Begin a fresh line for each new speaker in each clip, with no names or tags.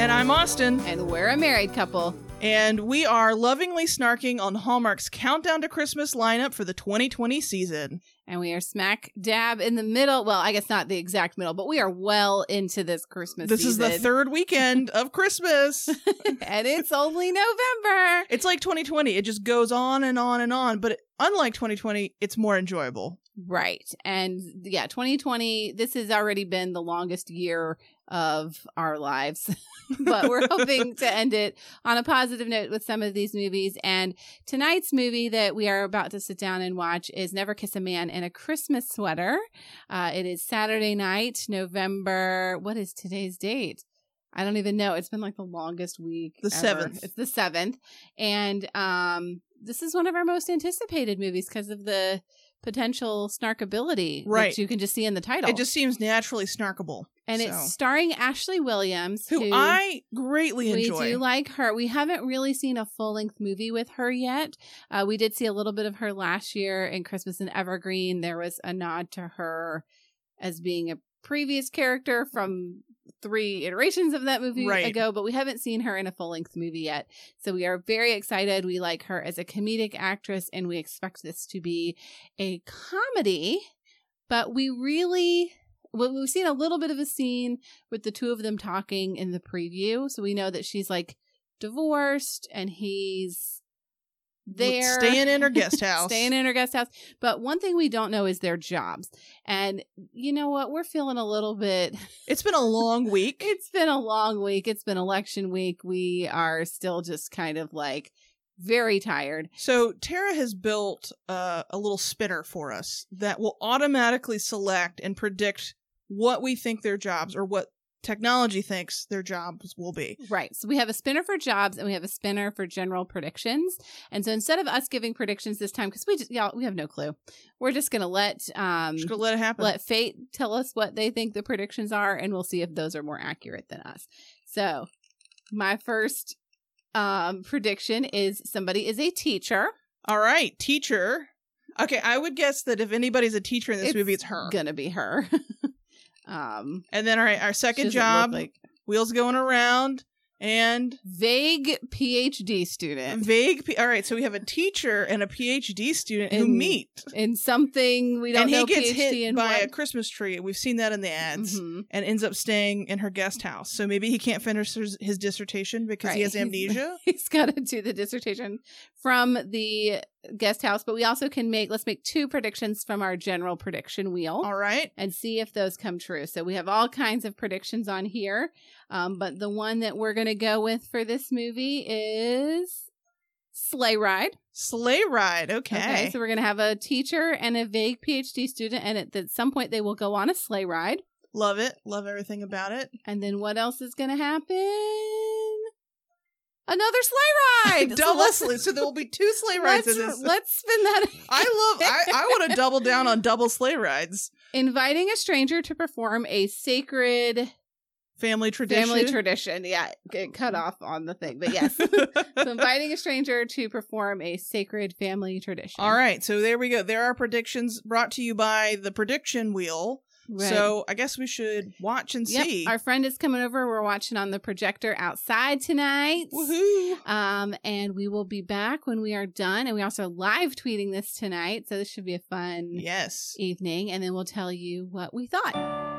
And I'm Austin,
and we're a married couple.
and we are lovingly snarking on Hallmark's Countdown to Christmas lineup for the 2020 season.
And we are smack dab in the middle. Well, I guess not the exact middle, but we are well into this Christmas
This is the third weekend of Christmas.
and it's only November.
it's like 2020. It just goes on and on and on, but unlike 2020, it's more enjoyable.
Right. And yeah, 2020, this has already been the longest year of our lives. but we're hoping to end it on a positive note with some of these movies. And tonight's movie that we are about to sit down and watch is Never Kiss a Man in a Christmas Sweater. Uh, it is Saturday night, November. What is today's date? I don't even know. It's been like the longest week.
The 7th.
It's the seventh. And um, this is one of our most anticipated movies because of the potential snarkability
Right.
that you can just see in the title.
It just seems naturally snarkable.
And
so.
it's starring Ashley Williams,
who I greatly
we
enjoy.
We do like her. We haven't really seen a full length movie with her yet. Uh, we did see a little bit of her last year in Christmas in Evergreen. There was a nod to her as being a previous character from three iterations of that movie
Right.
ago, but we haven't seen her in a full length movie yet. So we are very excited. We like her as a comedic actress and we expect this to be a comedy, but we really. Well, we've seen a little bit of a scene with the two of them talking in the preview. So we know that she's like divorced and he's there.
Staying in her guest house.
Staying in her guest house. But one thing we don't know is their jobs. And you know what? We're feeling a little bit.
It's been a long week.
It's been a long week. It's been election week. We are still just kind of like very tired.
So Tara has built uh, a little spinner for us that will automatically select and predict what we think their jobs or what technology thinks their jobs will be.
Right. So we have a spinner for jobs and we have a spinner for general predictions. And so instead of us giving predictions this time, because we just, y'all, we have no clue, we're just going to let, um,
Just gonna let it happen.
let fate tell us what they think the predictions are and we'll see if those are more accurate than us. So my first, um, prediction is somebody is a teacher.
All right, teacher. Okay, I would guess that if anybody's a teacher in this
It's
movie, it's her.
Gonna be her. um,
And then right, our second job,
like
wheels going around, and
vague PhD student
vague. P- all right, so we have a teacher and a PhD student who meet,
in something we don't
and
know.
he gets
PhD
hit by
what.
a Christmas tree. We've seen that in the ads.
Mhm.
and ends up staying in her guest house. So maybe he can't finish his, his dissertation because he
Right.
has
He's-
amnesia.
he's got to do the dissertation from the guest house but we also can make let's make two predictions from our general prediction wheel
All right.
and see if those come true so we have all kinds of predictions on here um, but the one that we're going to go with for this movie is sleigh ride
Sleigh ride. Okay. Okay.
so we're going to have a teacher and a vague phd student and at, at some point they will go on a sleigh ride
Love it. Love everything about it.
and then what else is going to happen another sleigh ride So
double
let's-
sleigh. So there will be two sleigh rides
let's,
in this.
let's spin that.
I love. I, I want to double down on double sleigh rides.
Inviting a stranger to perform a sacred
Family tradition.
family tradition. Yeah, get cut off on the thing, but yes. so inviting a stranger to perform a sacred family tradition.
All right. So there we go. There are predictions brought to you by the prediction wheel.
Right.
So I guess we should watch and
Yep,
see.
our friend is coming over. We're watching on the projector outside tonight.
Woohoo!
Um, and we will be back when we are done. And we also live tweeting this tonight, so this should be a fun
Yes.
evening. And then we'll tell you what we thought.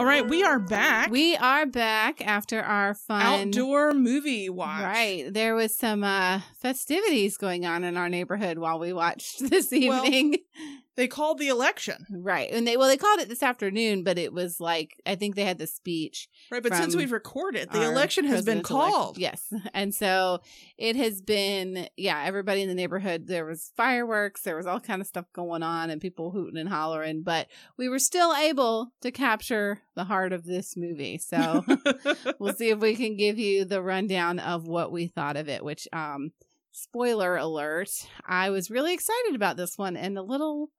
All right. We are back.
We are back after our fun
outdoor movie watch.
Right. There was some uh festivities going on in our neighborhood while we watched this
Well-
evening.
They called the election.
right. And they well they called it this afternoon, but it was like I think they had the speech.
Right, but since we've recorded, the election has been
elect-
called.
Yes. And so it has been yeah, everybody in the neighborhood there was fireworks, there was all kind of stuff going on and people hooting and hollering, but we were still able to capture the heart of this movie. So we'll see if we can give you the rundown of what we thought of it, which um spoiler alert, I was really excited about this one and a little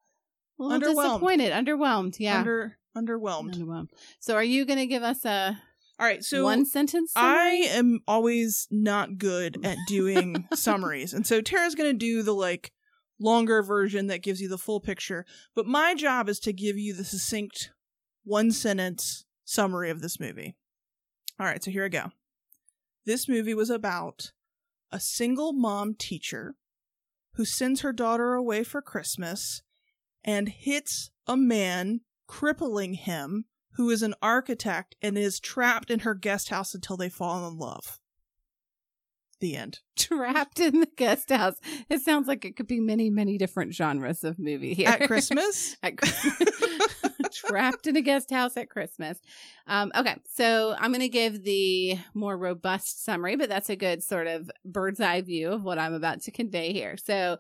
a little
Underwhelmed.
disappointed, underwhelmed. Yeah.
Under underwhelmed.
underwhelmed. So are you going to give us a
All right, so
one sentence
I
summary?
am always not good at doing summaries, and so Tara's going to do the like longer version that gives you the full picture. But my job is to give you the succinct one sentence summary of this movie. All right, so here I go. This movie was about a single mom teacher who sends her daughter away for Christmas and hits a man, crippling him, who is an architect and is trapped in her guest house until they fall in love. The end.
Trapped in the guest house. It sounds like it could be many, many different genres of movie here.
At Christmas?
At Christmas. Trapped in a guest house at Christmas. Um, okay, so I'm going to give the more robust summary, but that's a good sort of bird's eye view of what I'm about to convey here. So,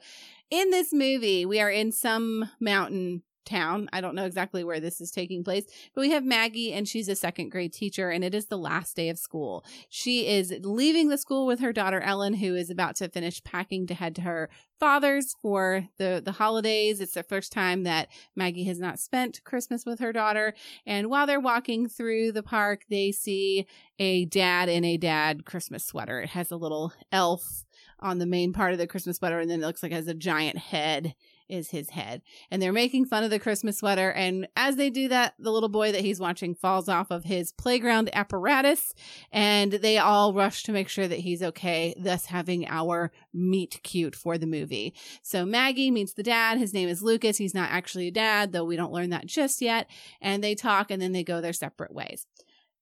in this movie, we are in some mountain town. I don't know exactly where this is taking place, but we have Maggie and she's a second grade teacher and it is the last day of school. She is leaving the school with her daughter Ellen who is about to finish packing to head to her father's for the the holidays. It's the first time that Maggie has not spent Christmas with her daughter and while they're walking through the park, they see a dad in a dad Christmas sweater. It has a little elf on the main part of the Christmas sweater and then it looks like it has a giant head is his head. And they're making fun of the Christmas sweater. And as they do that, the little boy that he's watching falls off of his playground apparatus. And they all rush to make sure that he's okay, thus having our meet cute for the movie. So Maggie meets the dad. His name is Lucas. He's not actually a dad, though we don't learn that just yet. And they talk and then they go their separate ways.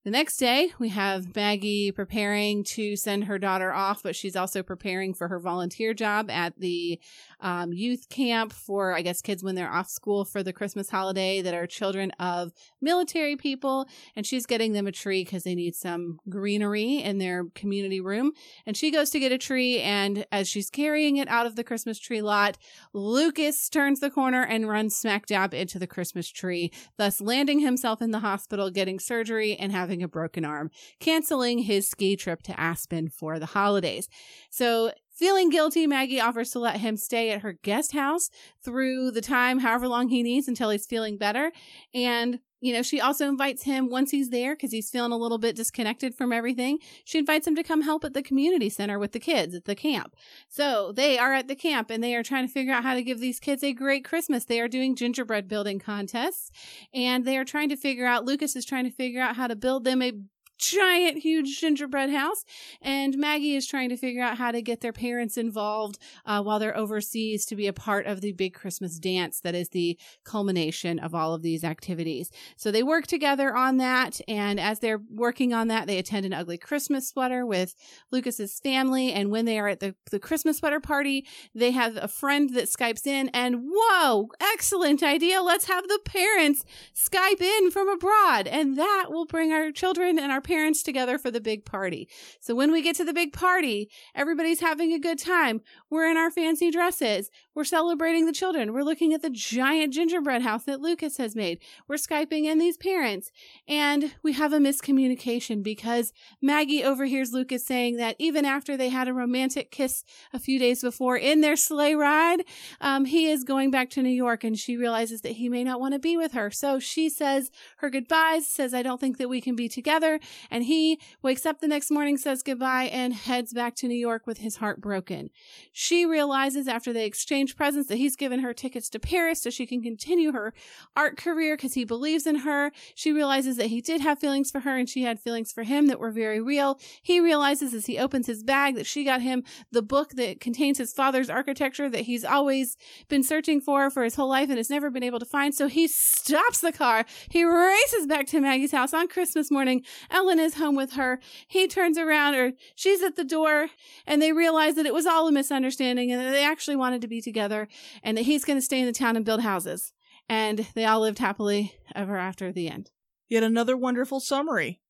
The next day, we have Maggie preparing to send her daughter off, but she's also preparing for her volunteer job at the um, youth camp for, I guess, kids when they're off school for the Christmas holiday that are children of military people. And she's getting them a tree because they need some greenery in their community room. And she goes to get a tree. And as she's carrying it out of the Christmas tree lot, Lucas turns the corner and runs smack dab into the Christmas tree, thus landing himself in the hospital, getting surgery, and having having a broken arm, canceling his ski trip to Aspen for the holidays. So Feeling guilty, Maggie offers to let him stay at her guest house through the time, however long he needs until he's feeling better. And, you know, she also invites him once he's there because he's feeling a little bit disconnected from everything. She invites him to come help at the community center with the kids at the camp. So they are at the camp and they are trying to figure out how to give these kids a great Christmas. They are doing gingerbread building contests and they are trying to figure out, Lucas is trying to figure out how to build them a giant, huge gingerbread house. And Maggie is trying to figure out how to get their parents involved uh, while they're overseas to be a part of the big Christmas dance that is the culmination of all of these activities. So they work together on that. And as they're working on that, they attend an ugly Christmas sweater with Lucas's family. And when they are at the, the Christmas sweater party, they have a friend that Skypes in. And whoa, excellent idea. Let's have the parents Skype in from abroad. And that will bring our children and our parents together for the big party. So when we get to the big party, everybody's having a good time. We're in our fancy dresses. We're celebrating the children. We're looking at the giant gingerbread house that Lucas has made. We're Skyping in these parents. And we have a miscommunication because Maggie overhears Lucas saying that even after they had a romantic kiss a few days before in their sleigh ride, um, he is going back to New York and she realizes that he may not want to be with her. So she says her goodbyes, says, I don't think that we can be together. And he wakes up the next morning, says goodbye, and heads back to New York with his heart broken. She realizes after they exchange presents that he's given her tickets to Paris so she can continue her art career because he believes in her. She realizes that he did have feelings for her and she had feelings for him that were very real. He realizes as he opens his bag that she got him the book that contains his father's architecture that he's always been searching for for his whole life and has never been able to find. So he stops the car. He races back to Maggie's house on Christmas morning. Ellen is home with her. He turns around or she's at the door and they realize that it was all a misunderstanding and that they actually wanted to be together and that he's going to stay in the town and build houses. And they all lived happily ever after the end.
Yet another wonderful summary.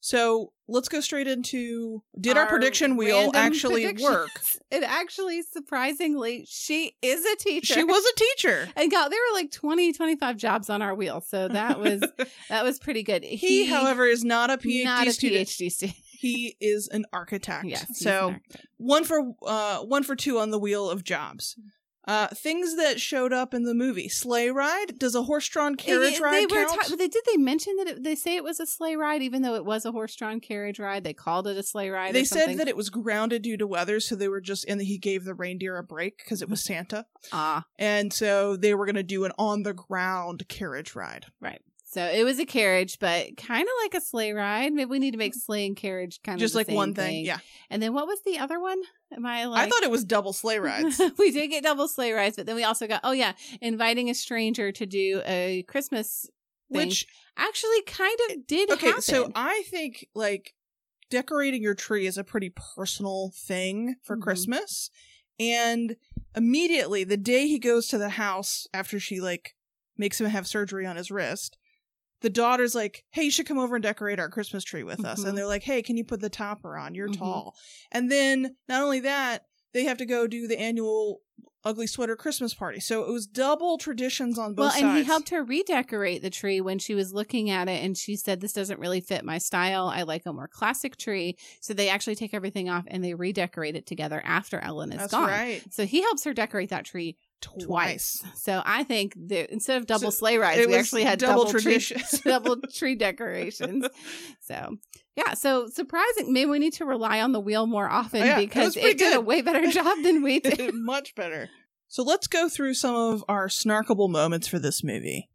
So let's go straight into did our,
Our
prediction wheel actually work?
It actually, surprisingly, she is a teacher.
She was a teacher.
and got there were like 20, 25 jobs on our wheel. So that was that was pretty good.
He, however, is not a PhD
not a
student.
PhD student.
He is an architect.
Yes.
So
architect.
one for uh one for two on the wheel of jobs. Uh, things that showed up in the movie: sleigh ride. Does a horse-drawn carriage
they,
ride
they were
count?
they did they mention that it, they say it was a sleigh ride, even though it was a horse-drawn carriage ride. They called it a sleigh ride.
they said that it was grounded due to weather, so they were just and he gave the reindeer a break because it was Santa,
ah
and so they were going to do an on-the-ground carriage ride.
right. So it was a carriage, but kind of like a sleigh ride. Maybe we need to make sleigh and carriage kind of
just like one thing. Yeah,
And then what was the other one? Am I like?
I thought it was double sleigh rides.
we did get double sleigh rides, but then we also got oh yeah, inviting a stranger to do a Christmas thing.
Which
actually kind of did
okay,
happen.
so I think like decorating your tree is a pretty personal thing for
Mhm.
Christmas. And immediately the day he goes to the house after she like makes him have surgery on his wrist, the daughter's like, "Hey, you should come over and decorate our Christmas tree with us."
Mhm.
And they're like, "Hey, can you put the topper on? You're
Mhm.
tall." And then not only that, they have to go do the annual ugly sweater Christmas party. So it was double traditions on both
well,
sides.
and he helped her redecorate the tree when she was looking at it, and she said, "This doesn't really fit my style. I like a more classic tree." So they actually take everything off and they redecorate it together after Ellen is
That's
gone.
right.
So he helps her decorate that tree
Twice.
twice. So I think that instead of double
So
sleigh rides, we actually had
double
double, tree,
traditions.
double tree decorations. So yeah, so surprising. Maybe we need to rely on the wheel more often
Oh, Yeah,
because it did a way better job than we did.
Much better. So let's go through some of our snarkable moments for this movie.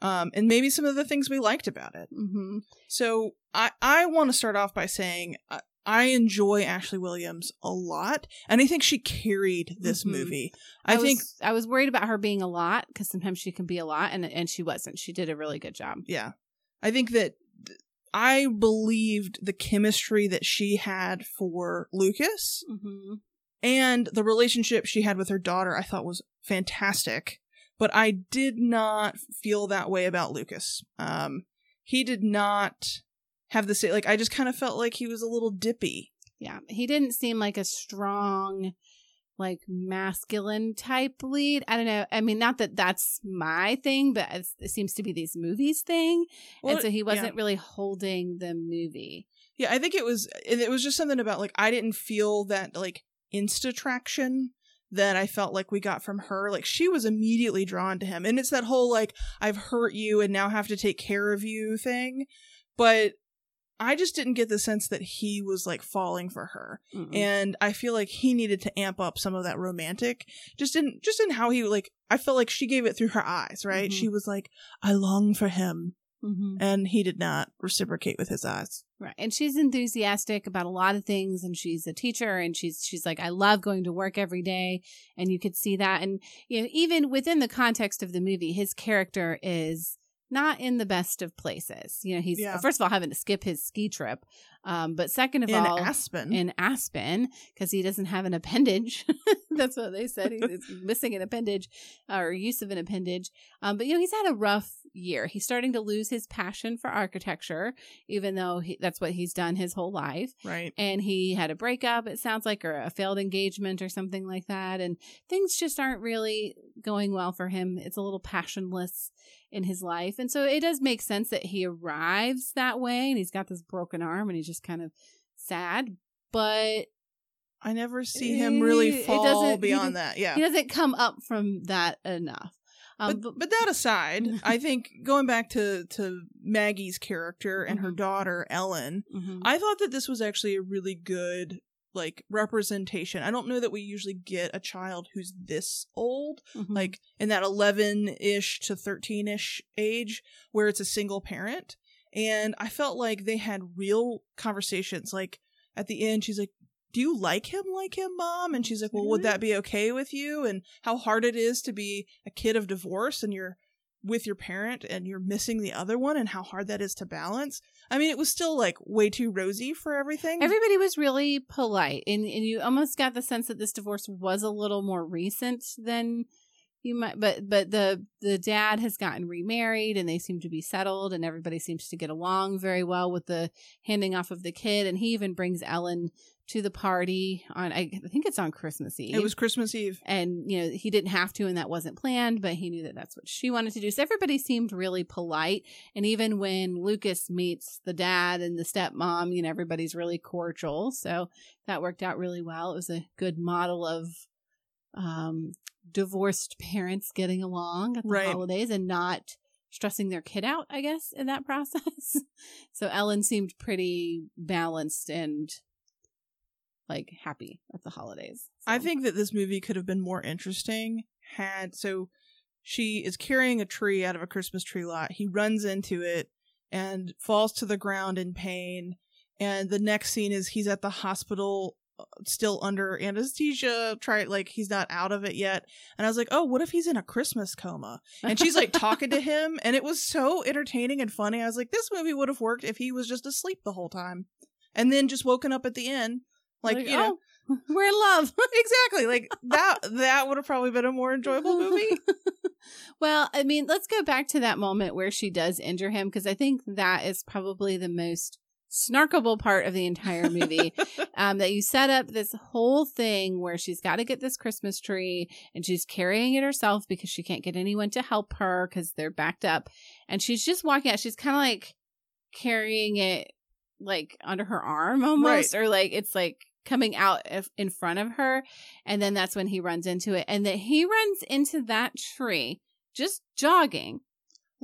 Um, and maybe some of the things we liked about it.
hmm
So I, I want to start off by saying I, I enjoy Ashley Williams a lot, and I think she carried this
Mhm.
movie.
I,
I, think,
was, I was worried about her being a lot because sometimes she can be a lot, and and she wasn't. She did a really good job.
yeah, I think that th- I believed the chemistry that she had for Lucas
hmm
and the relationship she had with her daughter i thought was fantastic but i did not feel that way about lucas um he did not have the same like i just kind of felt like he was a little dippy
Yeah, he didn't seem like a strong, like masculine type lead. I don't know. I mean, not that that's my thing, but it seems to be these movies thing,
Well,
and so he wasn't really holding the movie.
yeah i think it was it it was just something about like i didn't feel that like insta traction that i felt like we got from her like she was immediately drawn to him and it's that whole like i've hurt you and now have to take care of you thing but i just didn't get the sense that he was like falling for her
Mm-mm.
and I feel like he needed to amp up some of that romantic, just in just in how he like. I felt like she gave it through her eyes, right?
Mhm.
She was like, "I long for him,"
Mhm.
and he did not reciprocate with his eyes.
Right. And she's enthusiastic about a lot of things and she's a teacher and she's she's like I love going to work every day and you could see that and you know even within the context of the movie his character is not in the best of places. You know, he's
Yeah.
first of all having to skip his ski trip. Um but second of
in
all
Aspen,
in Aspen because he doesn't have an appendage. That's what they said. He's, he's missing an appendage or use of an appendage. Um, but you know, he's had a rough year. He's starting to lose his passion for architecture, even though he, that's what he's done his whole life.
right?
And he had a breakup, it sounds like, or a failed engagement or something like that. And things just aren't really going well for him. It's a little passionless in his life. And so it does make sense that he arrives that way and he's got this broken arm and he's just kind of sad. But
I never see him really fall beyond that. Yeah,
he doesn't come up from that enough. Um,
but, but that aside, I think going back to to Maggie's character and her
Mhm.
daughter Ellen,
mhm.
I thought that this was actually a really good like representation. I don't know that we usually get a child who's this old,
Mhm.
like in that 11-ish to 13-ish age where it's a single parent. And I felt like they had real conversations. Like at the end, she's like, do you like him like him, mom? And she's like, well, would mm-hmm. that be okay with you? And how hard it is to be a kid of divorce and you're with your parent and you're missing the other one and how hard that is to balance. I mean, it was still like way too rosy for everything.
Everybody was really polite, and, and you almost got the sense that this divorce was a little more recent than you might. But but the the dad has gotten remarried, and they seem to be settled, and everybody seems to get along very well with the handing off of the kid. And he even brings Ellen to the party on I think it's on Christmas Eve.
it was Christmas Eve.
and you know he didn't have to and that wasn't planned but he knew that that's what she wanted to do so everybody seemed really polite and even when lucas meets the dad and the stepmom you know everybody's really cordial so that worked out really well it was a good model of um divorced parents getting along at the
Right.
holidays and not stressing their kid out, I guess, in that process. so Ellen seemed pretty balanced and like happy at the holidays.
I think that this movie could have been more interesting had so she is carrying a tree out of a Christmas tree lot. He runs into it and falls to the ground in pain. And the next scene is he's at the hospital uh, still under anesthesia, try like he's not out of it yet. And I was like, "Oh, what if he's in a Christmas coma?" And she's like talking to him and it was so entertaining and funny. I was like, "This movie would have worked if he was just asleep the whole time." And then just woken up at the end like, you know,
oh, we're in love.
exactly like that that would have probably been a more enjoyable movie
well, I mean, let's go back to that moment where she does injure him because I think that is probably the most snarkable part of the entire movie. um, that you set up this whole thing where she's got to get this Christmas tree and she's carrying it herself because she can't get anyone to help her because they're backed up. And she's just walking out. She's kind of like carrying it like under her arm almost, or like it's like coming out in front of her. And then that's when he runs into it. And that he runs into that tree just jogging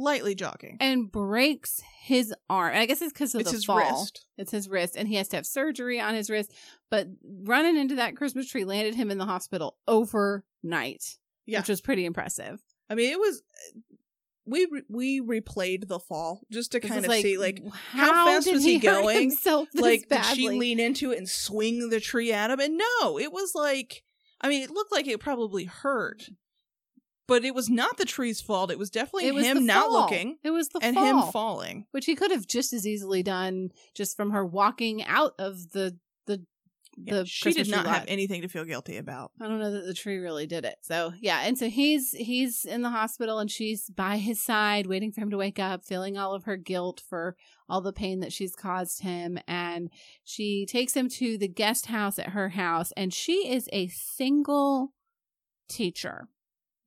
lightly jogging
and breaks his arm. I guess it's because of
it's
the
his
fall.
wrist
It's his wrist, and he has to have surgery on his wrist. But running into that Christmas tree landed him in the hospital overnight,
Yeah.
which was pretty impressive.
i mean it was we re- we replayed the fall just to
This
kind of see like
how,
how fast was he
hurt
going? like did she lean into it and swing the tree at him? And no it was like i mean it looked like it probably hurt but it was not the tree's fault. It was definitely
it was
him not looking
It was the
and
fall,
him falling.
which he could have just as easily done just from her walking out of the
Yeah,
the
she did
Christmas tree
not have anything to feel guilty about
I don't know that the tree really did it. So yeah, and so he's he's in the hospital and she's by his side, waiting for him to wake up, feeling all of her guilt for all the pain that she's caused him, and she takes him to the guest house at her house, and she is a single teacher.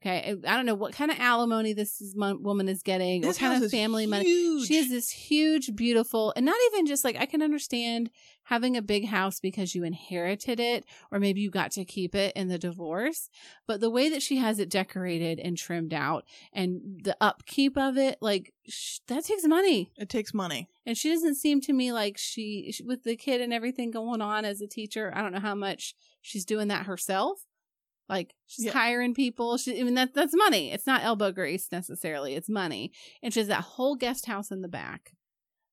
Okay, I don't know what kind of alimony this is, woman is getting,
this
what kind of family money. She has this huge, beautiful, and not even just like I can understand having a big house because you inherited it, or maybe you got to keep it in the divorce. But the way that she has it decorated and trimmed out, and the upkeep of it, like sh- that takes money.
it takes money
And she doesn't seem to me like she, she, with the kid and everything going on as a teacher. I don't know how much she's doing that herself. Like she's
Yeah.
hiring people. She, I mean, that that's money. It's not elbow grease necessarily. It's money. And she has that whole guest house in the back,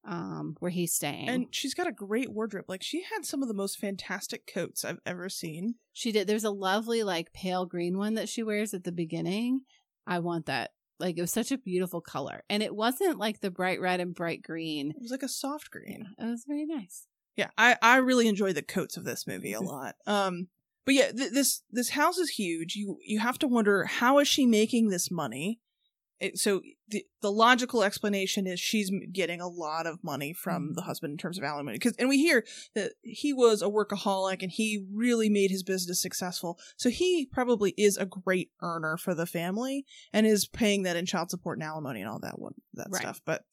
um, where he's staying.
and she's got a great wardrobe like she had some of the most fantastic coats i've ever seen
she did. There's a lovely like pale green one that she wears at the beginning. I want that. Like it was such a beautiful color, and it wasn't like the bright red and bright green.
it was like a soft green
It was very nice.
yeah i i really enjoy the coats of this movie a lot um but yeah th- this this house is huge. You you have to wonder how is she making this money? It, so the, the logical explanation is she's getting a lot of money from the husband in terms of alimony because and we hear that he was a workaholic and he really made his business successful so he probably is a great earner for the family and is paying that in child support and alimony and all that one that
Right.
stuff but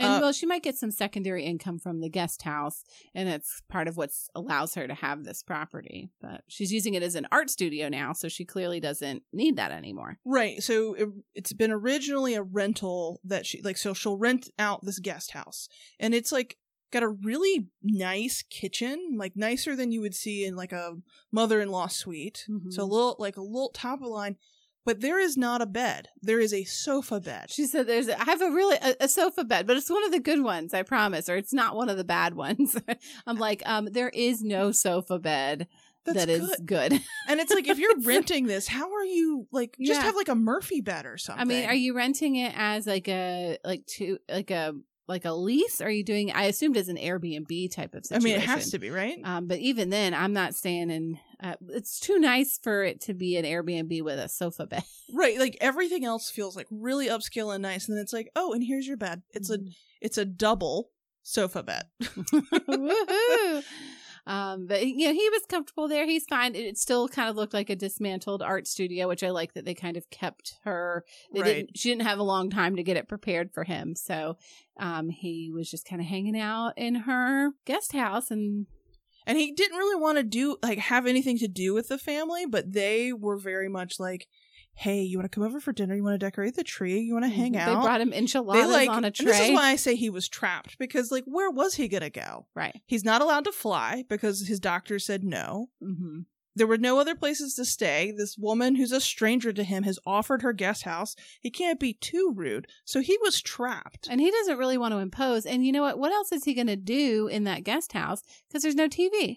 And
Uh,
well, she might get some secondary income from the guest house, and it's part of what allows her to have this property. But she's using it as an art studio now, so she clearly doesn't need that anymore.
Right. So it, it's been originally a rental that she like. So she'll rent out this guest house, and it's like got a really nice kitchen, like nicer than you would see in like a mother-in-law suite.
Mhm.
So a little like a little top of the line, but there is not a bed. There is a sofa bed.
She said, "There's I have a really a, a sofa bed, but it's one of the good ones, I promise, or it's not one of the bad ones." I'm like, um, there is no sofa bed
That's
that is
good.
good.
And it's like if you're renting this, how are you like just
Yeah.
have like a Murphy bed or something?
I mean, are you renting it as like a like to like a like a lease? Are you doing? I assumed as an Airbnb type of situation.
I mean, it has to be right.
Um, but even then, I'm not staying in. Uh, it's too nice for it to be an Airbnb with a sofa bed.
right. Like everything else feels like really upscale and nice, and then it's like, oh, and here's your bed. It's a it's a double sofa bed.
Um, but you know, he was comfortable there. He's fine. It still kind of looked like a dismantled art studio, which I like that they kind of kept her. They
Right.
didn't. She didn't have a long time to get it prepared for him, so um, he was just kind of hanging out in her guest house and
and he didn't really want to do like have anything to do with the family but they were very much like hey, you want to come over for dinner? You want to decorate the tree? You want to hang out?
They brought him enchiladas on a
and this is why I say he was trapped because, like, where was he gonna go?
right.
He's not allowed to fly because his doctor said no.
hmm
There were no other places to stay. This woman, who's a stranger to him, has offered her guest house. He can't be too rude, so he was trapped.
And he doesn't really want to impose. And you know what? What else is he going to do in that guest house? Because there's no TV.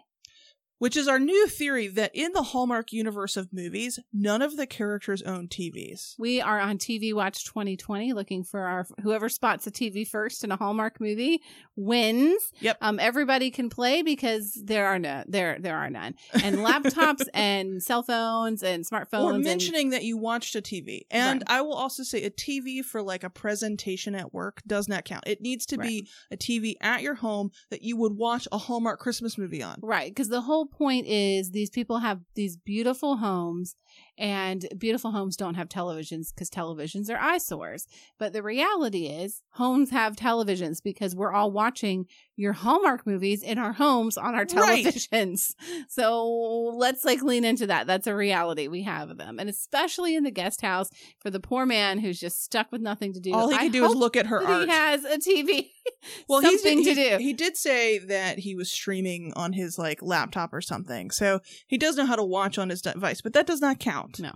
Which is our new theory that in the Hallmark universe of movies, none of the characters own TVs.
We are on TV Watch 2020 looking for our whoever spots a TV first in a Hallmark movie wins.
Yep.
Um, everybody can play because there are no there there are none. And laptops and cell phones and smartphones.
or
and-
mentioning that you watched a TV. And I will also say a TV for like a presentation at work does not count. It needs to be a TV at your home that you would watch a Hallmark Christmas movie on.
Right, because the whole point is these people have these beautiful homes, and beautiful homes don't have televisions because televisions are eyesores. But the reality is, homes have televisions because we're all watching your Hallmark movies in our homes on our
Right.
televisions. So let's like lean into that. That's a reality. We have them, and especially in the guest house for the poor man who's just stuck with nothing to do.
All he
I
can do is look at her art.
He has a TV.
well,
something
he,
to do.
He did say that he was streaming on his like laptop or something, so he does know how to watch on his device, but that does not count.
No.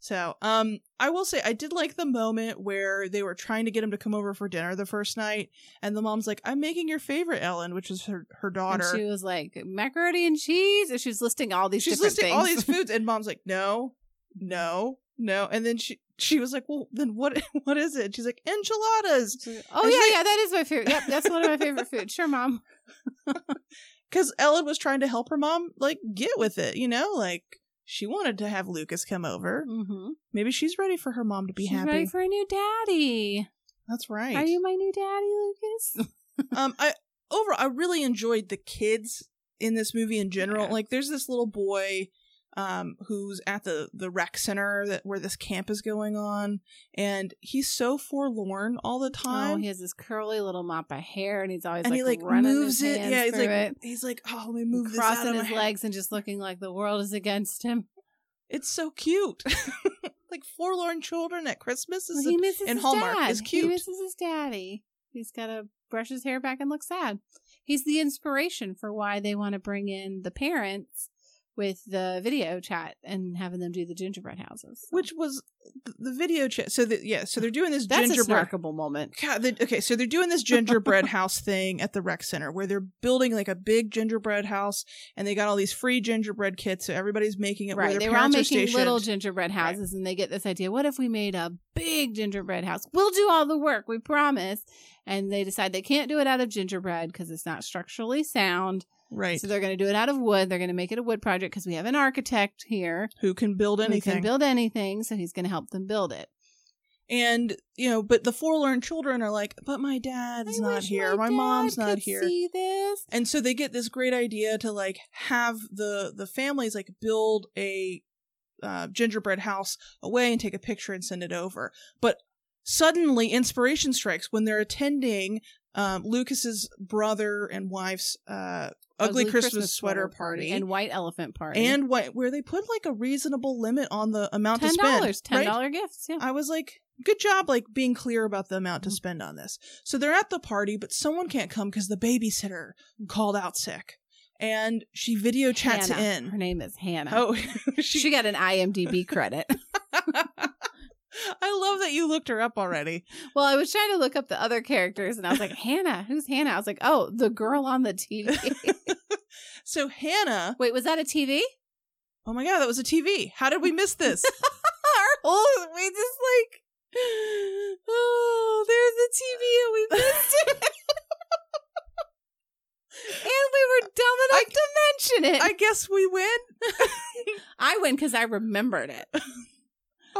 So, um, I will say I did like the moment where they were trying to get him to come over for dinner the first night, and the mom's like, "I'm making your favorite, Ellen," which is her her daughter.
And she was like macaroni and cheese, and she's listing all these.
She's listing
things.
all these foods, and mom's like, "No, no, no," and then she she was like, "Well, then what what is it?" She's like, "Enchiladas."
oh
And
yeah,
she's
yeah, that is my favorite. Yep, that's one of my favorite foods. Sure, mom.
because Ellen was trying to help her mom like get with it, you know, like she wanted to have Lucas come over.
Mm-hmm.
Maybe she's ready for her mom to be
She's
happy.
ready for a new daddy.
That's right.
Are you my new daddy, Lucas?
um, I overall I really enjoyed the kids in this movie in general.
Yeah.
Like, there's this little boy. Um, who's at the the rec center that where this camp is going on, and he's so forlorn all the
Oh,
time.
he has this curly little mop of hair, and he's always
and
like,
he like
running
moves
his
it.
hands
Yeah, he's like
it,
he's like, oh, let me move this
crossing his legs and just looking like the world is against him.
It's so cute. like forlorn children at Christmas is
Well, he misses
in Hallmark
dad.
is
He
cute.
misses his daddy. He's got to brush his hair back and look sad. He's the inspiration for why they want to bring in the parents with the video chat and having them do the gingerbread houses. So
which was the video chat. So that yeah, so they're doing this
that's a
gingerbread.
snarkable moment.
God, they- okay, so they're doing this gingerbread house thing at the rec center where they're building like a big gingerbread house, and they got all these free gingerbread kits. So everybody's making it. where
Right.
their
They were all making little gingerbread houses and they get this idea, what if we made a big gingerbread house? We'll do all the work, we promise. And they decide they can't do it out of gingerbread because it's not structurally sound.
Right?
So they're going to do it out of wood. They're going to make it a wood project because we have an architect here
Who can build
who
anything?
can build anything. So he's going to help them build it.
and you know, but the forlorn children are like, "But my dad's
I
not here. My,
dad
mom's not here."
See this?
and so they get this great idea to like have the the families like build a uh, gingerbread house away and take a picture and send it over but suddenly inspiration strikes when they're attending um, lucas's brother and wife's uh, ugly, christmas, sweater party
and white elephant party
and what where they put like a reasonable limit on the amount
ten
to spend Ten
dollars, ten
right?
gifts. Yeah.
I was like, good job, like being clear about the amount to
Mhm.
spend on this. So they're at the party, but someone can't come because the babysitter called out sick, and she video chats
Hannah.
in.
Her name is Hannah.
Oh,
she,
she.
got an IMDb credit.
I love that you looked her up already.
well, I was trying to look up the other characters, and I was like, Hannah, who's Hannah? I was like, oh, the girl on the TV.
So Hannah,
Wait, was that a TV?
oh my god, that was a TV. How did we miss this?
Our whole we just like, oh, there's a TV, and we missed it. and we were dumb enough to mention it.
I guess we win.
I win because I remembered it.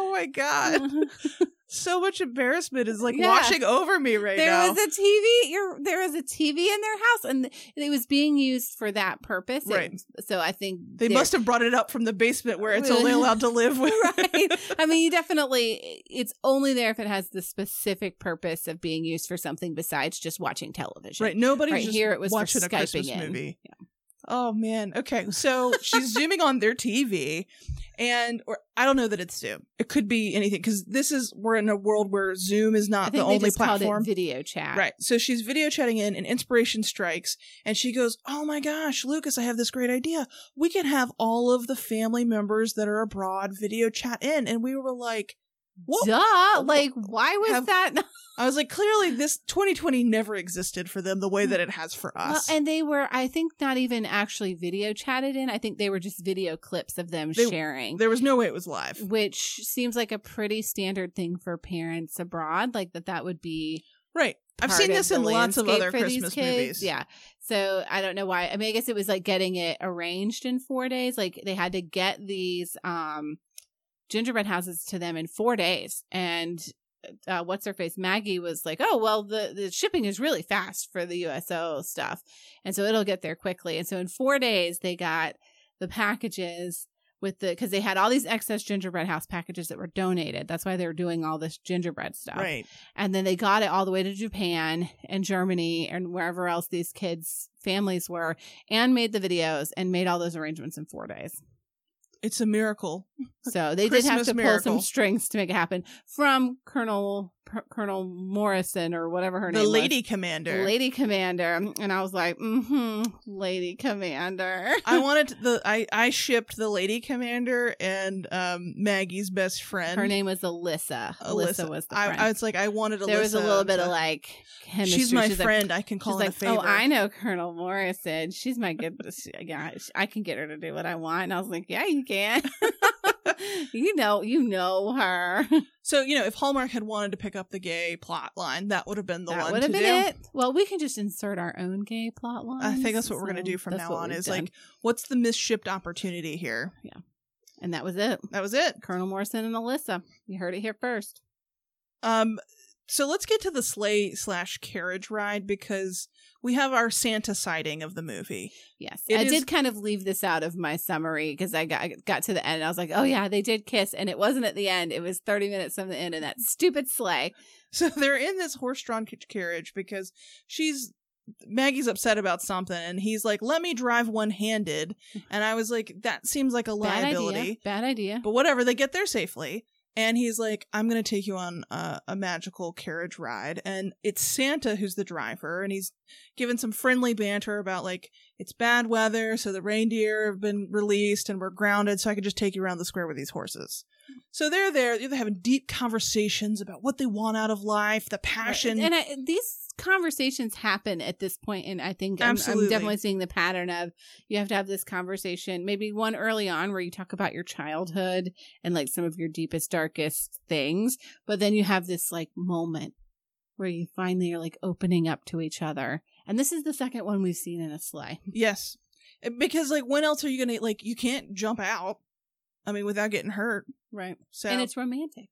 Oh my god, so much embarrassment is like
Yeah.
washing over me right
there
now.
was a TV. You're, there was a TV in their house, and it was being used for that purpose.
Right.
so I think
they must have brought it up from the basement where it's only allowed to live with.
right. I mean, you definitely. It's only there if it has the specific purpose of being used for something besides just watching television.
Right. Nobody's
Right,
just
here it was for
watching a
Skyping
Christmas
in.
movie. Oh man. Okay. So she's zooming on their TV and or I don't know that it's Zoom. It could be anything cuz this is we're in a world where Zoom is not the only platform.
video chat.
Right. So she's video chatting in and inspiration strikes and she goes, "Oh my gosh, Lucas, I have this great idea. We can have all of the family members that are abroad video chat in." And we were like, "What?"
Duh. Like, why was
Have-
that?
I was like, "Clearly this 2020 never existed for them the way that it has for
Well,
us."
and they were, I think, not even actually video chatted in. I think they were just video clips of them
They-
sharing.
there was no way it was live.
which seems like a pretty standard thing for parents abroad like that that would be
Right. I've seen this in lots of other Christmas movies.
yeah so i don't know why i mean i guess it was like getting it arranged in four days like they had to get these um gingerbread houses to them in four days. And uh, what's her face maggie was like oh well the, the shipping is really fast for the uso stuff. And so it'll get there quickly. And so in four days they got the packages with the because they had all these excess gingerbread house packages that were donated. That's why they were doing all this gingerbread stuff.
Right.
and then they got it all the way to Japan and Germany and wherever else these kids' families were, and made the videos and made all those arrangements in four days.
It's a miracle.
So they did have
Christmas
to pull some strings to make it happen from Colonel P- Colonel Morrison or whatever her
the
name the
lady
was.
commander.
Lady Commander, and I was like, mm-hmm, Lady Commander.
I wanted the I I shipped the lady commander and um Maggie's best friend.
Her name was Alyssa. Alyssa, was the
I,
friend.
I was like I wanted Alyssa.
there was a little bit
to-
of like chemistry.
She's my
She's like,
friend. I can call
She's like,
a favor.
oh, I know Colonel Morrison. She's my good. yeah, I can get her to do what I want. And I was like, yeah, you can. you know, you know her.
So you know, if Hallmark had wanted to pick up the gay plot line, that would have been the
that
one
would have been
do.
it. Well, we can just insert our own gay plot line.
I think that's what we're gonna do from now on. Is like, what's the misshipped opportunity here?
Yeah, and that was it.
That was it.
Colonel Morrison and Alyssa. You heard it here first.
Um, so let's get to the sleigh slash carriage ride because we have our Santa sighting of the movie.
Yes,
It
I
is-
did kind of leave this out of my summary because I got got to the end. And I was like, oh yeah, they did kiss, and it wasn't at the end. It was thirty minutes from the end, and that stupid sleigh.
So they're in this horse-drawn carriage because she's Maggie's upset about something, and he's like, "Let me drive one-handed," and I was like, "That seems like a
Bad
liability."
idea. Bad idea.
But whatever, they get there safely. And he's like, I'm going to take you on a, a magical carriage ride. And it's Santa who's the driver. And he's given some friendly banter about, like, it's bad weather. So the reindeer have been released and we're grounded. So I could just take you around the square with these horses. So they're there. They're having deep conversations about what they want out of life, the passion.
And I, these conversations happen at this point, and I think I'm, I'm definitely seeing the pattern of you have to have this conversation, maybe one early on where you talk about your childhood and like some of your deepest, darkest things, but then you have this like moment where you finally are like opening up to each other. And this is the second one we've seen in a sleigh.
yes. Eh, because, like, when else are you going to, like, you can't jump out. I mean, without getting hurt.
Right.
So
And it's romantic.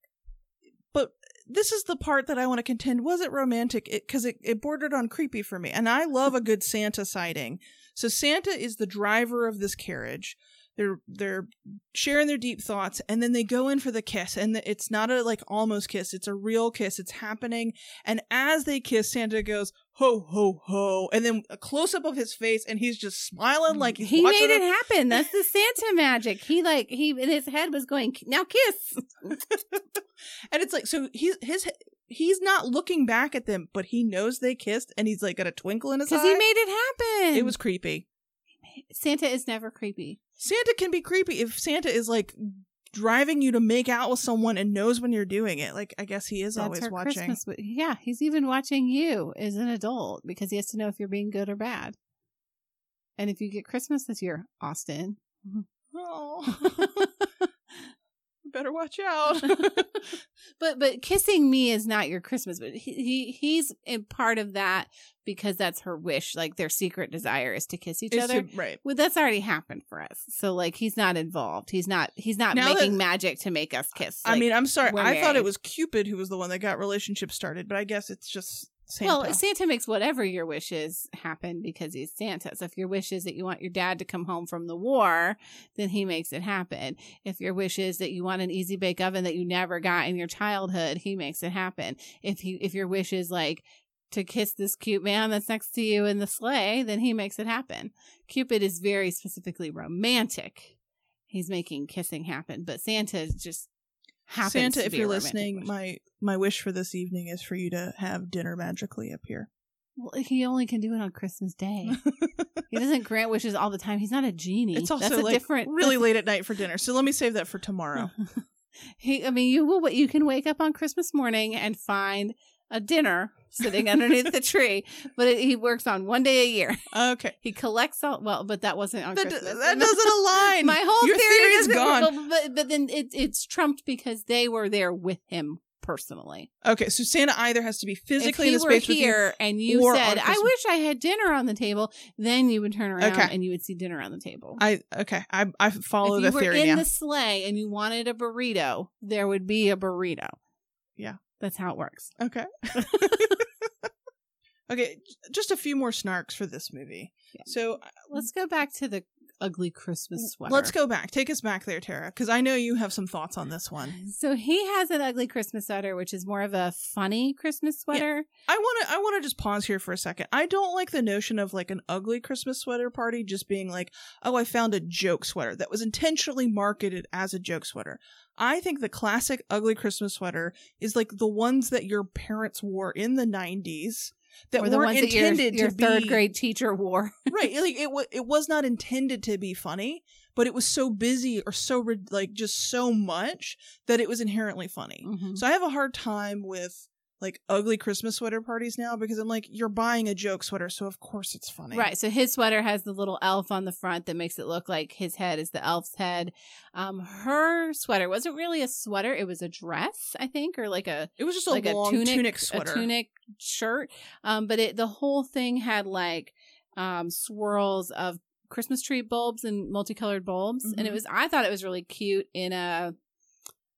but this is the part that I want to contend was it romantic because it, it, bordered on creepy for me. And I love a good Santa sighting. So Santa is the driver of this carriage. They're they're sharing their deep thoughts, and then they go in for the kiss, and it's not a like almost kiss; it's a real kiss. It's happening, and as they kiss, Santa goes ho ho ho, and then a close up of his face, and he's just smiling like
he made it happen. That's the Santa magic. He like he in his head was going now kiss.
and it's like so he's his he's not looking back at them, but he knows they kissed, and he's like got a twinkle in his eye.
Because he made it happen.
it was creepy.
Santa is never creepy.
Santa can be creepy if Santa is like driving you to make out with someone and knows when you're doing it. Like I guess he is
That's
always watching.
Christmas. Yeah, he's even watching you as an adult because he has to know if you're being good or bad. And if you get Christmas this year, Austin.
Oh, better watch out.
but but kissing me is not your Christmas. But he, he he's in part of that because that's her wish. Like their secret desire is to kiss each
It's
other.
to- right.
Well, that's already happened for us. So like he's not involved. He's not he's not
Now
making
that-
magic to make us kiss.
I mean, I'm sorry. I thought it was Cupid who was the one that got relationships started, but I guess it's just Santa.
Well, Santa makes whatever your wishes happen because he's Santa. So if your wish is that you want your dad to come home from the war, then he makes it happen. If your wish is that you want an easy bake oven that you never got in your childhood, he makes it happen. If he if your wish is like to kiss this cute man that's next to you in the sleigh, then he makes it happen. Cupid is very specifically romantic. He's making kissing happen, but Santa is just happens
Santa,
to
if you're
a
listening,
wish.
my my wish for this evening is for you to have dinner magically appear.
well, he only can do it on Christmas Day. he doesn't grant wishes all the time. He's not a genie.
It's also
that's a
like
different
really late at night for dinner, so let me save that for tomorrow.
he, I mean, you will. You can wake up on Christmas morning and find a dinner sitting underneath the tree, but it, he works on one day a year.
Okay,
He collects all. Well, but that wasn't on
that,
Christmas.
that doesn't align.
My whole
Your
theory,
theory is gone.
But, but then it, it's trumped because they were there with him personally.
Okay, so Santa either has to be
If
physically in the
were
space with you.
here and you said, "I wish I had dinner on the table," then you would turn around
Okay.
and you would see dinner on the table.
I okay, I I follow
if
the
you were
theory
in
now.
the sleigh and you wanted a burrito, there would be a burrito.
Yeah.
That's how it works.
Okay. okay, just a few more snarks for this movie.
Yeah.
So uh,
Let's go back to the ugly Christmas sweater.
let's go back. Take us back there, Tara, because I know you have some thoughts on this one.
So he has an ugly Christmas sweater, which is more of a funny Christmas sweater.
I want to I want to just pause here for a second. I don't like the notion of like an ugly Christmas sweater party just being like, "Oh, I found a joke sweater that was intentionally marketed as a joke sweater." I think the classic ugly Christmas sweater is like the ones that your parents wore in the 90s that
or the
weren't
ones that your,
intended
your
to
third
be
grade teacher wore.
right like it was it was not intended to be funny but it was so busy or so like just so much that it was inherently funny
Mhm.
so i have a hard time with like ugly christmas sweater parties now because i'm like you're buying a joke sweater so of course it's funny
Right. So his sweater has the little elf on the front that makes it look like his head is the elf's head. Um, her sweater wasn't really a sweater; it was a dress, I think, or like a
it was just a
like
long
a tunic,
tunic, sweater
a tunic shirt. Um, but it the whole thing had like um swirls of Christmas tree bulbs and multicolored bulbs, and it
Mhm.
was I thought it was really cute in a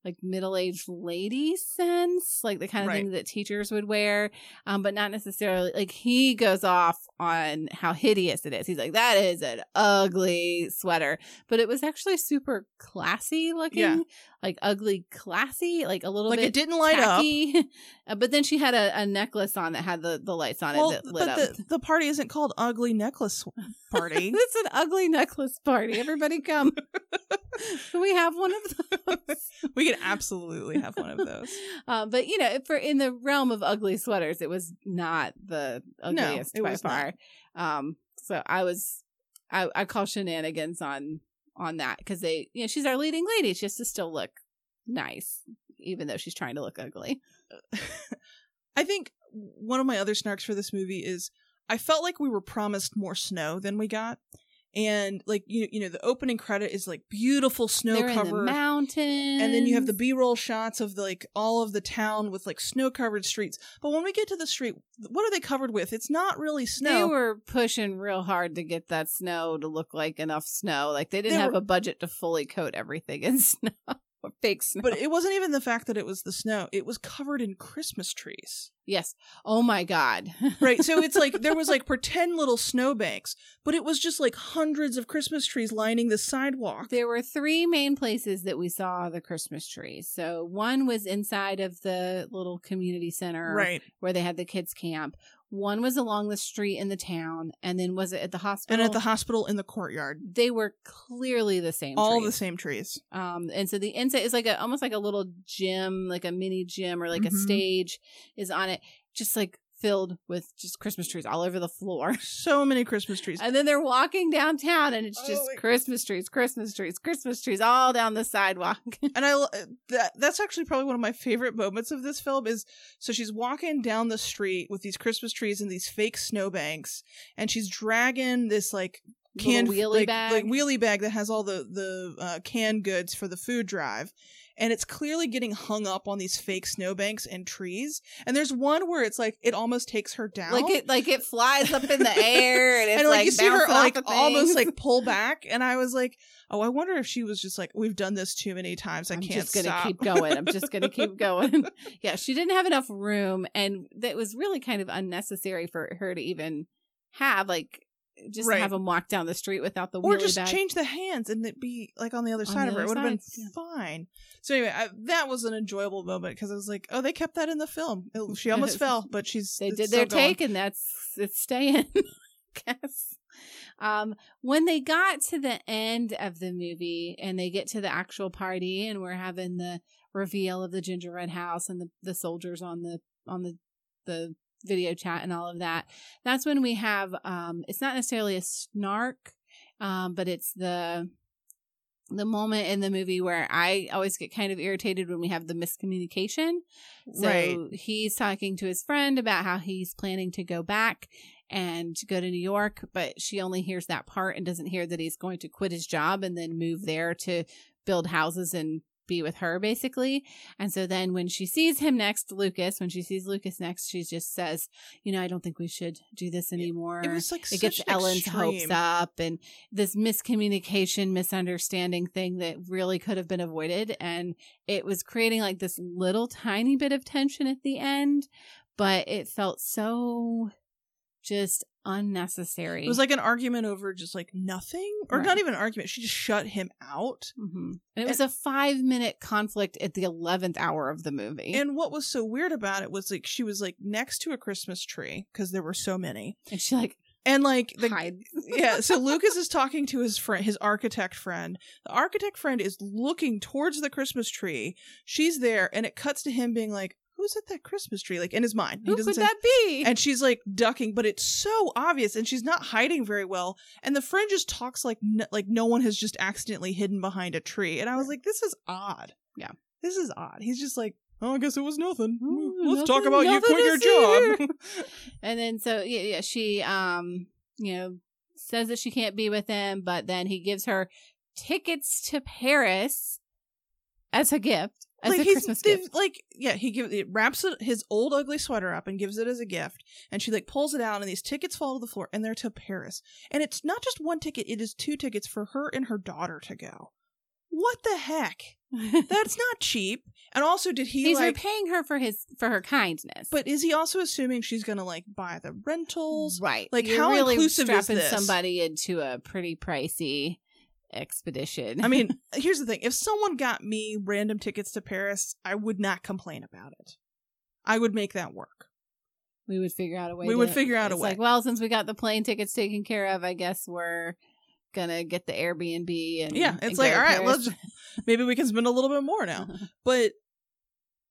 like middle-aged lady sense like the kind of
Right.
thing that teachers would wear um but not necessarily like he goes off on how hideous it is. He's like that is an ugly sweater. But it was actually super classy looking
Yeah.
like ugly classy like a little
like it didn't light up.
tacky. Uh, but then she had a, a necklace on that had the, the lights on
well
it that lit
but
up.
the, the party isn't called ugly necklace party.
It's an ugly necklace party. Everybody come. We have one of those.
We could absolutely have one of those
um, but you know, for in the realm of ugly sweaters, it was not the
No,
ugliest
it
by far.
not.
Um, so I was, I, I call shenanigans on on that because they, you know, she's our leading lady. She has to still look nice, even though she's trying to look ugly.
I think one of my other snarks for this movie is I felt like we were promised more snow than we got. And like you you know the opening credit is like beautiful snow
They're in the
covered
mountains,
and then you have the B-roll shots of like all of the town with like snow-covered streets. But when we get to the street, what are they covered with? It's not really snow They
were pushing real hard to get that snow to look like enough snow. Like they didn't
They
have
were-
a budget to fully coat everything in snow fake snow.
but it wasn't even the fact that it was the snow. It was covered in Christmas trees.
yes. Oh my god.
Right. So it's like there was like pretend little snowbanks, but it was just like hundreds of Christmas trees lining the sidewalk.
There were three main places that we saw the Christmas trees. So one was inside of the little community center
Right.
where they had the kids camp. One was along the street in the town, and then was it at the hospital?
And at the hospital in the courtyard.
they were clearly the same.
All the
trees.
same trees.
Um, and so the inside is like a almost like a little gym, like a mini gym or like a
Mhm.
stage is on it, just like filled with just Christmas trees all over the floor.
So many Christmas trees.
And then they're walking downtown, and it's
Oh,
just
wait.
Christmas trees, Christmas trees, Christmas trees all down the sidewalk.
And I that that's actually probably one of my favorite moments of this film is so she's walking down the street with these Christmas trees and these fake snowbanks, and she's dragging this like canned
wheelie
like,
bag.
like wheelie bag that has all the the uh, canned goods for the food drive. And it's clearly getting hung up on these fake snowbanks and trees. And there's one where it's like it almost takes her down.
like it, like it flies up in the air, and it's
and like,
like,
you see her like almost like pull back, and I was like, "Oh, I wonder if she was just like, we've done this too many times. I
I'm
can't
just gonna
stop."
keep going. I'm just gonna keep going. yeah, she didn't have enough room, and that was really kind of unnecessary for her to even have. Like, just
Right.
have them walk down the street without the
or just
bag.
change the hands and it be like on the other
On
side
the
of her. It would have been
yeah.
fine. So anyway, I, that was an enjoyable moment because I was like, oh, they kept that in the film. It- she almost fell, but she's
they did their take and that's it's staying guess um when they got to the end of the movie and they get to the actual party and we're having the reveal of the gingerbread house and the, the soldiers on the on the the video chat and all of that that's when we have um it's not necessarily a snark um but it's the the moment in the movie where I always get kind of irritated when we have the miscommunication. So
right.
he's talking to his friend about how he's planning to go back and go to New York, but she only hears that part and doesn't hear that he's going to quit his job and then move there to build houses and be with her basically. And so then when she sees him next, Lucas, when she sees Lucas next, she just says, you know, I don't think we should do this anymore.
It was like
it gets Ellen's
extreme.
hopes up and this miscommunication, misunderstanding thing that really could have been avoided. And it was creating like this little tiny bit of tension at the end, but it felt so just unnecessary.
It was like an argument over just like nothing, or
Right.
not even an argument. She just shut him out.
hmm And it was a five minute conflict at the 11th hour of the movie.
And what was so weird about it was like she was like next to a Christmas tree because there were so many,
and she like
and like the yeah. So Lucas is talking to his friend, his architect friend. The architect friend is looking towards the Christmas tree. She's there, and it cuts to him being like, "Who's at that Christmas tree?" Like in his mind,
Who
doesn't
could
say-
that be?
and she's like ducking, but it's so obvious, and she's not hiding very well. And the friend just talks like n- like no one has just accidentally hidden behind a tree. And I was like, this is odd.
Yeah.
this is odd. He's just like, oh, I guess it was nothing.
Mm,
Let's talk about you quit your job.
and then so yeah, yeah, she um you know says that she can't be with him, but then he gives her tickets to Paris as a gift, as
like
a
he's
Christmas gift.
like yeah he gives it wraps it, his old ugly sweater up and gives it as a gift and she like pulls it out and these tickets fall to the floor and they're to paris. And it's not just one ticket it is two tickets for her and her daughter to go. What the heck? That's not cheap. And also did he
He's
like
repaying her for his for her kindness,
but is he also assuming she's gonna like buy the rentals?
Right,
like,
You're
how
really
inclusive is this?
somebody into a pretty pricey expedition.
i mean here's the thing if someone got me random tickets to paris i would not complain about it i would make that work
we would figure out a way.
We
to-
would figure out a
it's
way.
Like, well, since we got the plane tickets taken care of, I guess we're gonna get the Airbnb and
Yeah, it's
go
like, all right, let's maybe we can spend a little bit more now. But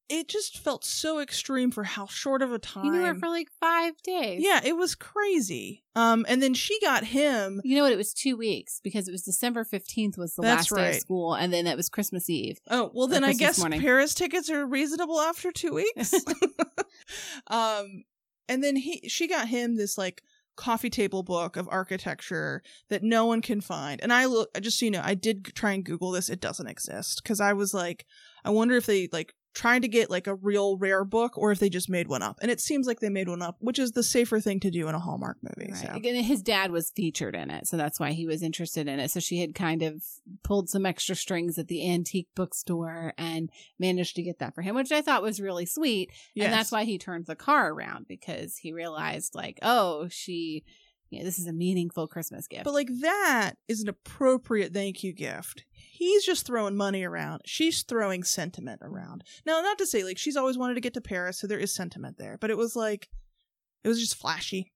it just felt so extreme for how short of a time.
He knew her for like five days.
yeah, it was crazy. Um, and then she got him.
You know what? It was two weeks because it was December 15th was the
That's
last day of school, and then it was Christmas Eve.
Oh well, then I guess
morning.
Paris tickets are reasonable after two weeks. um, and then he she got him this like coffee table book of architecture that no one can find. And I look I just so you know, I did try and Google this. It doesn't exist because I was like, I wonder if they like trying to get like a real rare book or if they just made one up. And it seems like they made one up, which is the safer thing to do in a Hallmark movie.
Right.
So.
Again, his dad was featured in it, so that's why he was interested in it. So she had kind of pulled some extra strings at the antique bookstore and managed to get that for him, which I thought was really sweet. And that's why he turned the car around because he realized, like, oh, she, know, this is a meaningful Christmas gift.
But like that is an appropriate thank you gift. He's just throwing money around. She's throwing sentiment around. Now, not to say like she's always wanted to get to Paris, so there is sentiment there. But it was like it was just flashy.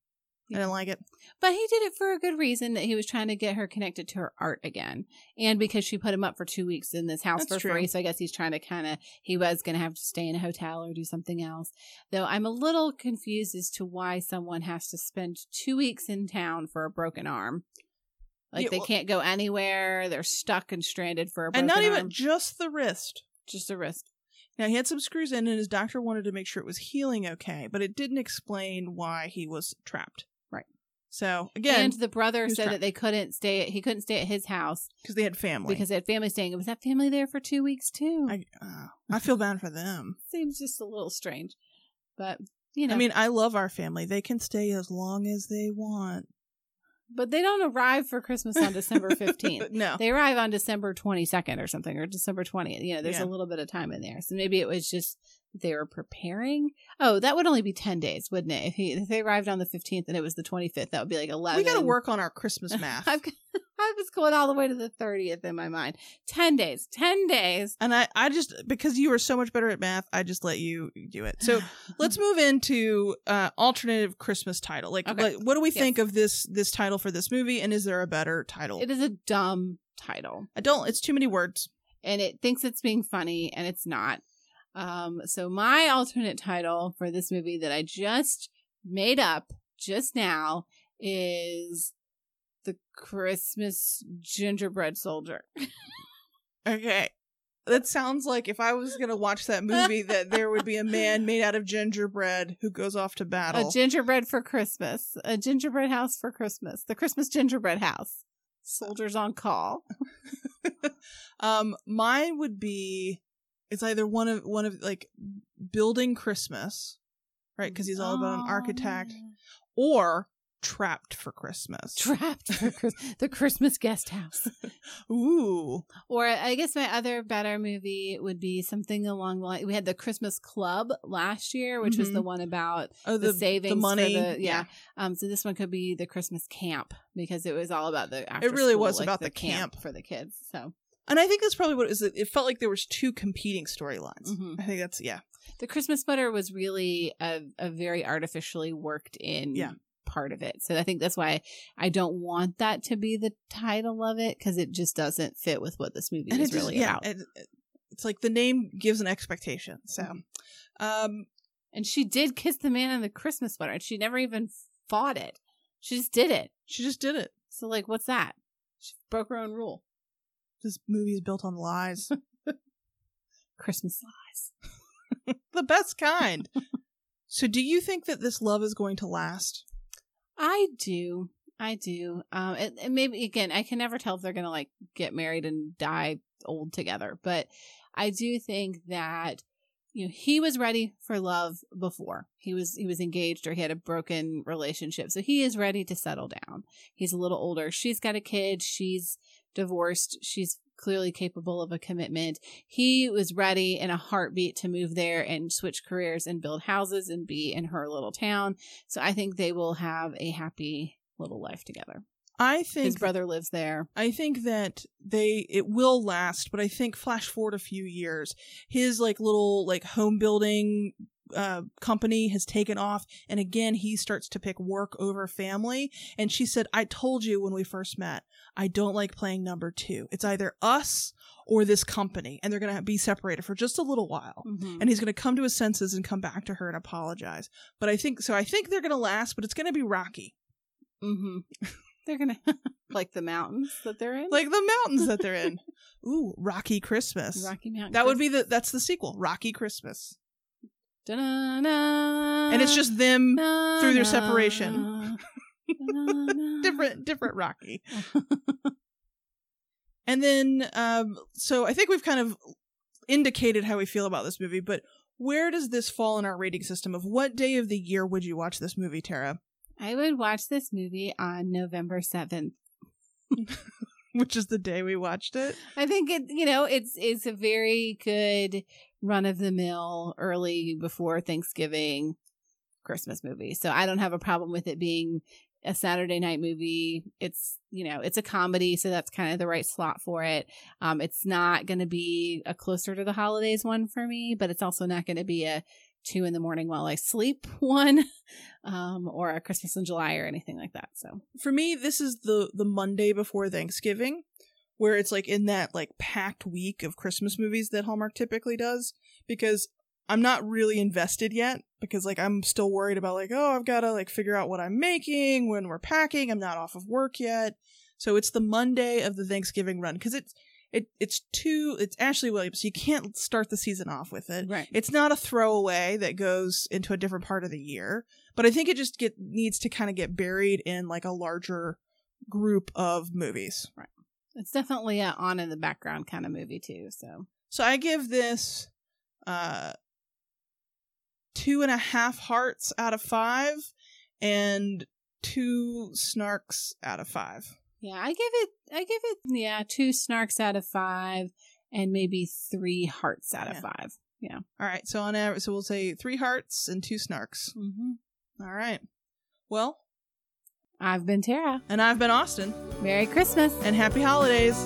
I didn't like it.
But he did it for a good reason that he was trying to get her connected to her art again. And because she put him up for two weeks in this house
That's
for
true.
free. So I guess he's trying to kind of, he was going to have to stay in a hotel or do something else. Though I'm a little confused as to why someone has to spend two weeks in town for a broken arm. Like
Yeah,
they
well-
can't go anywhere. They're stuck and stranded for a
And not even
arm.
just the wrist.
just the wrist.
Now he had some screws in, and his doctor wanted to make sure it was healing okay, but it didn't explain why he was trapped.
Right.
So again,
and the brother said
trapped.
that they couldn't stay, at, he couldn't stay at his house
because they had family.
because they had family staying. Was that family there for two weeks too?
I, uh, I feel bad for them.
seems just a little strange. But you know,
I mean, I love our family. They can stay as long as they want.
But they don't arrive for Christmas on December fifteenth.
no.
They arrive on December twenty second or something, or December twentieth. You know, there's
Yeah.
a little bit of time in there, so maybe it was just they were preparing. Oh, that would only be 10 days, wouldn't it? If, he, if they arrived on the 15th and it was the 25th, that would be like 11.
We got to work on our Christmas math.
I've, I was going all the way to the 30th in my mind. 10 days. 10 days.
and I, I just because you are so much better at math, I just let you do it. So let's move into uh alternative Christmas title. Like,
Okay.
like, what do we
Yes.
think of this this title for this movie? And is there a better title?
It is a dumb title.
I don't. It's too many words.
and it thinks it's being funny and it's not. Um, so my alternate title for this movie that I just made up just now is the Christmas gingerbread soldier.
Okay. That sounds like if I was gonna watch that movie, that there would be a man made out of gingerbread who goes off to battle.
A gingerbread for Christmas. A gingerbread house for Christmas. The Christmas gingerbread house. Soldiers on call.
um, mine would be it's either one of one of like building Christmas, right? Because he's all about an architect,
Oh,
or trapped for Christmas.
Trapped for Chris- the Christmas guest house.
Ooh,
Or I guess my other better movie would be something along the line. We had the Christmas Club last year, which was
Mhm.
the one about
oh
the, savings,
the money,
For the, yeah. Um. So this one could be the Christmas camp because it was all about the. After
really was
like,
about the camp.
for the kids. So
And I think that's probably what it is. It felt like there was two competing storylines.
Mhm.
I think that's yeah.
the Christmas sweater was really a, a very artificially worked in
Yeah.
part of it. So I think that's why I don't want that to be the title of it because it just doesn't fit with what this movie
and
is really
yeah,
about.
it- it- it's like the name gives an expectation. So,
Mhm.
um,
And she did kiss the man in the Christmas sweater, and she never even fought it. She just did it.
she just did it.
So, like, what's that? She broke her own rule.
This movie is built on lies,
Christmas lies.
the best kind. so, do you think that this love is going to last?
I do. I do. Um, and, and maybe again, I can never tell if they're gonna like get married and die old together, but I do think that you know he was ready for love before he was he was engaged or he had a broken relationship, so he is ready to settle down. He's a little older. She's got a kid. She's divorced. She's clearly capable of a commitment. He was ready in a heartbeat to move there and switch careers and build houses and be in her little town. So I think they will have a happy little life together.
I think
His brother lives there.
I think that they it will last, but I think flash forward a few years, his like little like home building uh company has taken off and again he starts to pick work over family. And she said I told you when we first met I don't like playing number 2 it's either us or this company and they're going to be separated for just a little while.
Mhm.
and he's going to come to his senses and come back to her and apologize. But I think so I think they're going to last but it's going to be rocky.
Hmm They're gonna like the mountains that they're in,
like the mountains that they're in. Ooh rocky christmas.
Rocky Mountain.
That would be the that's the sequel, Rocky Christmas.
And
And it's just them through their separation. different different Rocky. And then um so I think we've kind of indicated how we feel about this movie, but where does this fall in our rating system of what day of the year would you watch this movie, Tara?
I would watch this movie on November seventh.
Which is the day we watched it.
I think it, you know, it's it's a very good run of the mill early before Thanksgiving Christmas movie. So I don't have a problem with it being a Saturday night movie. It's, you know, it's a comedy, so that's kind of the right slot for it. Um it's not going to be a closer to the holidays one for me, but it's also not going to be a 2 in the morning while I sleep one um or a Christmas in July or anything like that. So,
For me, this is the the Monday before Thanksgiving, where it's like in that like packed week of Christmas movies that Hallmark typically does because I'm not really invested yet because like I'm still worried about like oh I've got to like figure out what I'm making when we're packing. I'm not off of work yet. So it's the Monday of the Thanksgiving run cuz it's it it's too it's Ashley Williams. So you can't start the season off with it.
right.
It's not a throwaway that goes into a different part of the year, but I think it just get needs to kind of get buried in like a larger group of movies.
It's definitely a on in the background kind of movie too, so
So I give this uh two and a half hearts out of five and two snarks out of five.
Yeah, I give it I give it yeah, two snarks out of five and maybe three hearts out of five. Yeah.
All right. So on average, so we'll say three hearts and two snarks.
Mm-hmm.
All right. Well,
I've been Tara.
and I've been Austin,
Merry Christmas.
and happy holidays.